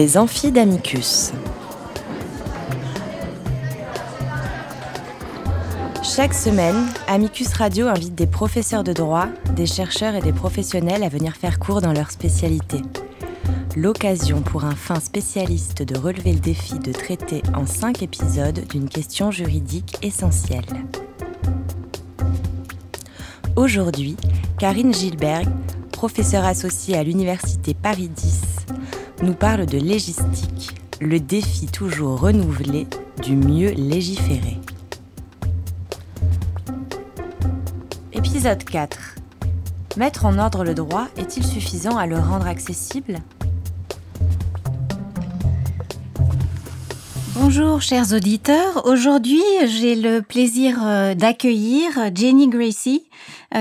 Les amphis d'Amicus. Chaque semaine, Amicus Radio invite des professeurs de droit, des chercheurs et des professionnels à venir faire cours dans leur spécialité. L'occasion pour un fin spécialiste de relever le défi de traiter en cinq épisodes d'une question juridique essentielle. Aujourd'hui, Karine Gilberg, professeure associée à l'Université Paris 10, nous parle de légistique, le défi toujours renouvelé du mieux légiférer. Épisode 4. Mettre en ordre le droit est-il suffisant à le rendre accessible? Bonjour chers auditeurs, aujourd'hui j'ai le plaisir euh, d'accueillir Jenny Gracie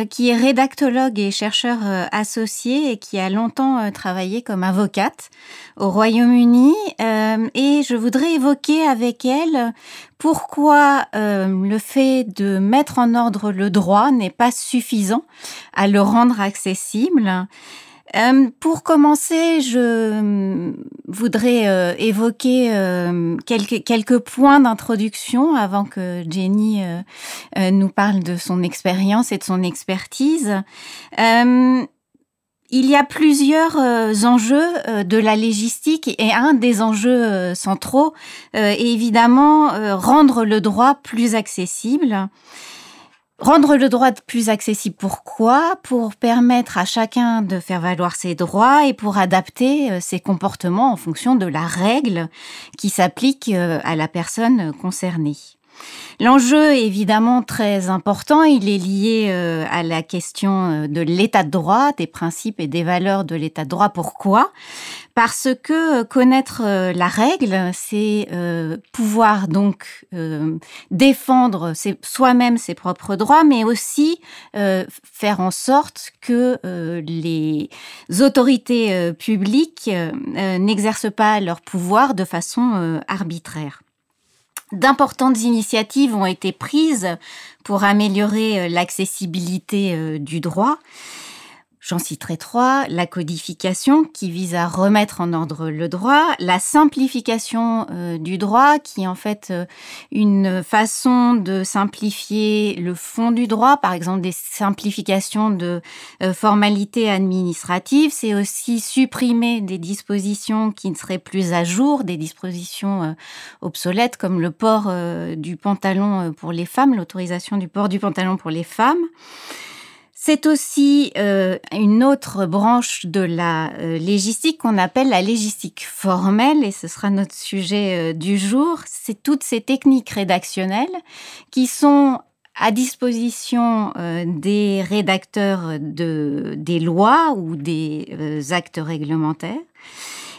qui est rédactologue et chercheur euh, associé et qui a longtemps travaillé comme avocate au Royaume-Uni et je voudrais évoquer avec elle pourquoi le fait de mettre en ordre le droit n'est pas suffisant à le rendre accessible. Euh, pour commencer, je euh, voudrais euh, évoquer quelques, quelques points d'introduction avant que Jenny nous parle de son expérience et de son expertise. il y a plusieurs enjeux de la légistique et un des enjeux centraux est évidemment rendre le droit plus accessible. Rendre le droit plus accessible, pourquoi? Pour permettre à chacun de faire valoir ses droits et pour adapter euh, ses comportements en fonction de la règle qui s'applique euh, à la personne concernée. L'enjeu est évidemment très important, il est lié euh, à la question de l'état de droit, des principes et des valeurs de l'état de droit. Pourquoi? Parce que euh, connaître euh, la règle, c'est euh, pouvoir donc défendre soi-même ses propres droits, mais aussi faire en sorte que les autorités publiques n'exercent pas leur pouvoir de façon arbitraire. D'importantes initiatives ont été prises pour améliorer l'accessibilité du droit. J'en citerai trois. La codification qui vise à remettre en ordre le droit, la simplification euh, du droit qui est en fait euh, une façon de simplifier le fond du droit, par exemple des simplifications de euh, formalités administratives. C'est aussi supprimer des dispositions qui ne seraient plus à jour, des dispositions obsolètes comme le port du pantalon pour les femmes, l'autorisation du port du pantalon pour les femmes. C'est aussi euh, une autre branche de la euh, légistique qu'on appelle la légistique formelle, et ce sera notre sujet euh, du jour. C'est toutes ces techniques rédactionnelles qui sont à disposition des rédacteurs de, des lois ou des actes réglementaires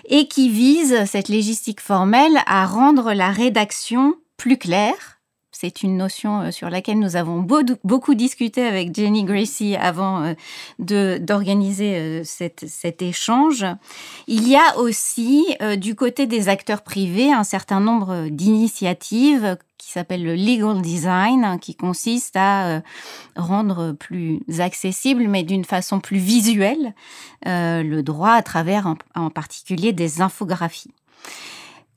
et qui visent, cette légistique formelle, à rendre la rédaction plus claire, c'est une notion euh, sur laquelle nous avons beaucoup discuté avec Jenny Gracie avant euh, d'organiser euh, cet échange. Il y a aussi du côté des acteurs privés un certain nombre d'initiatives qui s'appelle le legal design, qui consiste à rendre plus accessible, mais d'une façon plus visuelle, le droit à travers en particulier des infographies.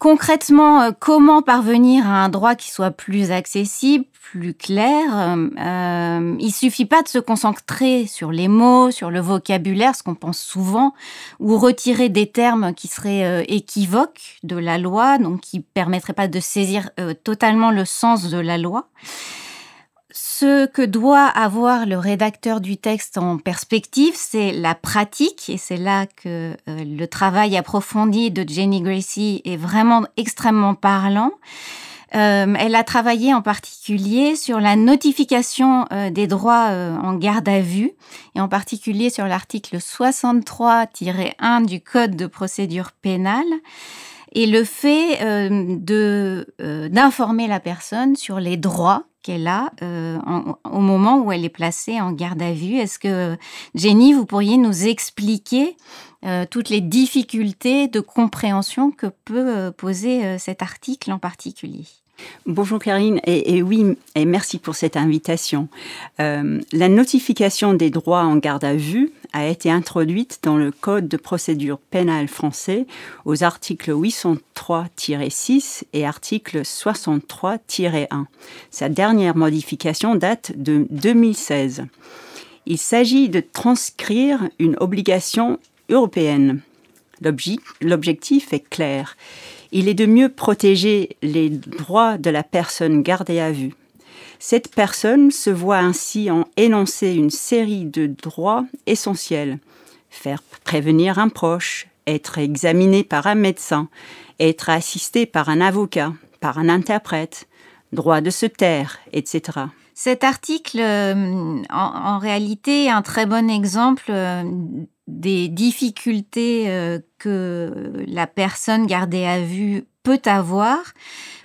Concrètement, euh, comment parvenir à un droit qui soit plus accessible, plus clair euh, euh, Il suffit pas de se concentrer sur les mots, sur le vocabulaire, ce qu'on pense souvent, ou retirer des termes qui seraient euh, équivoques de la loi, donc qui permettraient pas de saisir totalement le sens de la loi. Ce que doit avoir le rédacteur du texte en perspective, c'est la pratique, et c'est là que euh, le travail approfondi de Jenny Gracie est vraiment extrêmement parlant. Euh, elle a travaillé en particulier sur la notification euh, des droits en garde à vue, et en particulier sur l'article 63-1 du Code de procédure pénale et le fait d'informer la personne sur les droits qu'elle a euh, au moment où elle est placée en garde à vue. Est-ce que, Jenny, vous pourriez nous expliquer euh, toutes les difficultés de compréhension que peut euh, poser cet article en particulier? Bonjour Karine, et, oui, et merci pour cette invitation. la notification des droits en garde à vue a été introduite dans le Code de procédure pénale français aux articles 803-6 et article 63-1. Sa dernière modification date de 2016. Il s'agit de transcrire une obligation européenne. L'objectif est clair. Il est de mieux protéger les droits de la personne gardée à vue. Cette personne se voit ainsi en énoncer une série de droits essentiels. Faire prévenir un proche, être examiné par un médecin, être assisté par un avocat, par un interprète, droit de se taire, etc. Cet article, euh, en, réalité, est un très bon exemple euh, des difficultés euh, que la personne gardée à vue peut avoir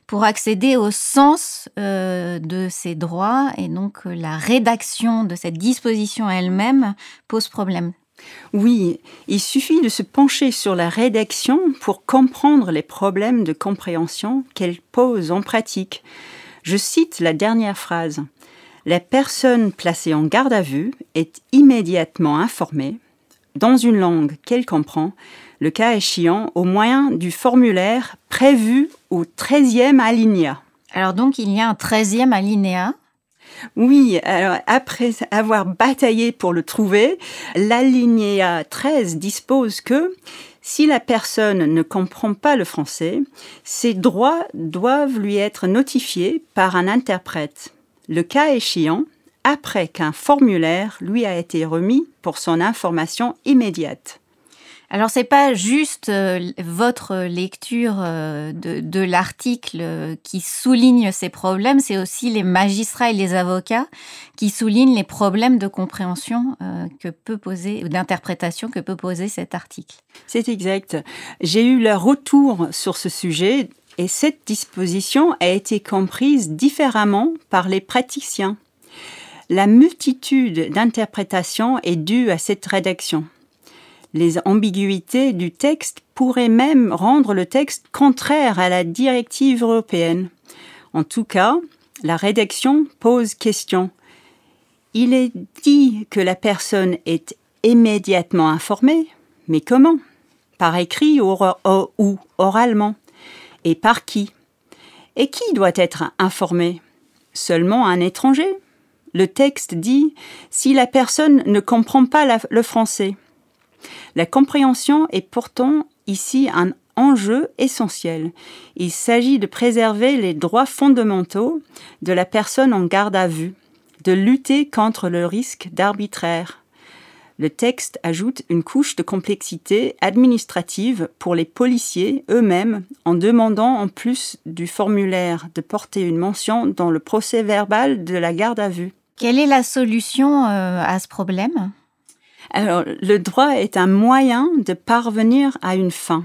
pour accéder au sens de ses droits et donc la rédaction de cette disposition elle-même pose problème. Oui, il suffit de se pencher sur la rédaction pour comprendre les problèmes de compréhension qu'elle pose en pratique. Je cite la dernière phrase la personne placée en garde à vue est immédiatement informée, dans une langue qu'elle comprend, le cas échéant au moyen du formulaire prévu au 13e alinéa. Alors donc il y a un 13e alinéa oui, alors après avoir bataillé pour le trouver, l'alinéa 13 dispose que si la personne ne comprend pas le français, ses droits doivent lui être notifiés par un interprète le cas échéant, après qu'un formulaire lui a été remis pour son information immédiate. Alors c'est pas juste euh, votre lecture euh, de, l'article euh, qui souligne ces problèmes, c'est aussi les magistrats et les avocats qui soulignent les problèmes de compréhension que peut poser ou d'interprétation que peut poser cet article. C'est exact. J'ai eu leur retour sur ce sujet et cette disposition a été comprise différemment par les praticiens. La multitude d'interprétations est due à cette rédaction. Les ambiguïtés du texte pourraient même rendre le texte contraire à la directive européenne. En tout cas, la rédaction pose question. Il est dit que la personne est immédiatement informée, mais comment? Par écrit ou oralement? Et par qui? Et qui doit être informé? Seulement un étranger? Le texte dit si la personne ne comprend pas le français. La compréhension est pourtant ici un enjeu essentiel. Il s'agit de préserver les droits fondamentaux de la personne en garde à vue, de lutter contre le risque d'arbitraire, le texte ajoute une couche de complexité administrative pour les policiers eux-mêmes en demandant en plus du formulaire de porter une mention dans le procès verbal de la garde à vue. Quelle est la solution euh, à ce problème? Alors, le droit est un moyen de parvenir à une fin.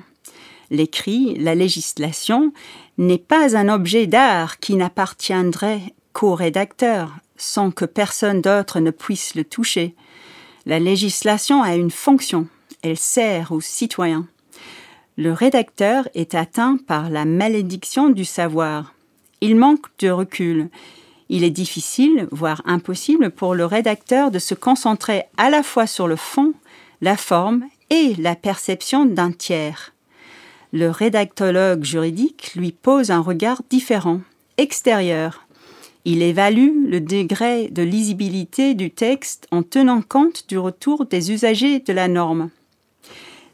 L'écrit, la législation, n'est pas un objet d'art qui n'appartiendrait qu'au rédacteur, sans que personne d'autre ne puisse le toucher. La législation a une fonction, elle sert aux citoyens. Le rédacteur est atteint par la malédiction du savoir. Il manque de recul. Il est difficile, voire impossible, pour le rédacteur de se concentrer à la fois sur le fond, la forme et la perception d'un tiers. Le rédactologue juridique lui pose un regard différent, extérieur, il évalue le degré de lisibilité du texte en tenant compte du retour des usagers de la norme.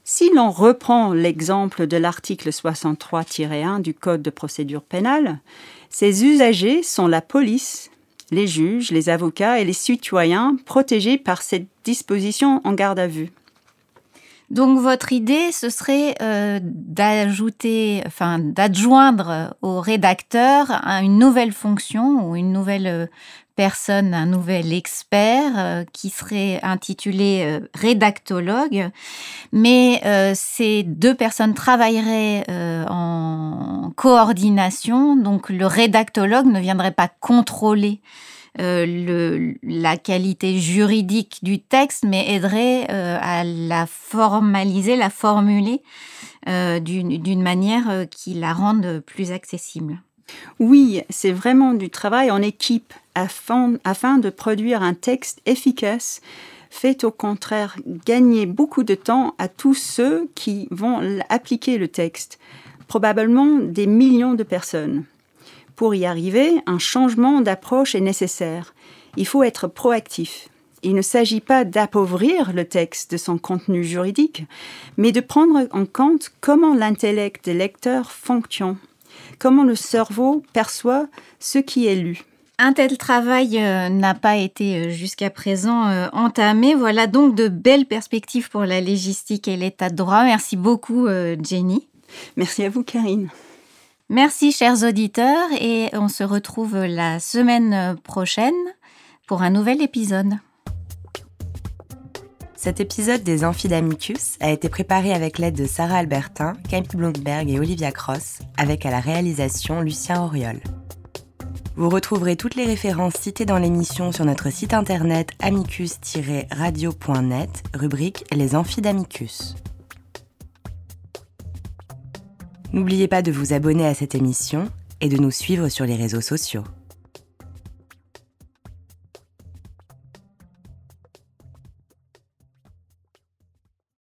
Si l'on reprend l'exemple de l'article 63-1 du Code de procédure pénale, ces usagers sont la police, les juges, les avocats et les citoyens protégés par cette disposition en garde à vue. Donc votre idée, ce serait euh, d'ajouter, enfin d'adjoindre au rédacteur une nouvelle fonction ou une nouvelle euh, personne, un nouvel expert euh, qui serait intitulé rédactologue, mais ces deux personnes travailleraient en coordination, donc le rédactologue ne viendrait pas contrôler euh, la qualité juridique du texte, mais aiderait euh, à la formaliser, la formuler euh, d'une manière qui la rende plus accessible. Oui, c'est vraiment du travail en équipe afin, afin de produire un texte efficace fait au contraire gagner beaucoup de temps à tous ceux qui vont appliquer le texte, probablement des millions de personnes. Pour y arriver, un changement d'approche est nécessaire. Il faut être proactif. Il ne s'agit pas d'appauvrir le texte de son contenu juridique, mais de prendre en compte comment l'intellect des lecteurs fonctionne, comment le cerveau perçoit ce qui est lu. Un tel travail euh, n'a pas été euh, jusqu'à présent euh, entamé. Voilà donc de belles perspectives pour la légistique et l'état de droit. Merci beaucoup, Jenny. Merci à vous, Karine. Merci, chers auditeurs, et on se retrouve la semaine prochaine pour un nouvel épisode. Cet épisode des Amphidamicus a été préparé avec l'aide de Sarah Albertin, Camille Blomberg et Olivia Cross, avec à la réalisation Lucien Auriol. Vous retrouverez toutes les références citées dans l'émission sur notre site internet amicus-radio.net, rubrique Les Amphidamicus. N'oubliez pas de vous abonner à cette émission et de nous suivre sur les réseaux sociaux.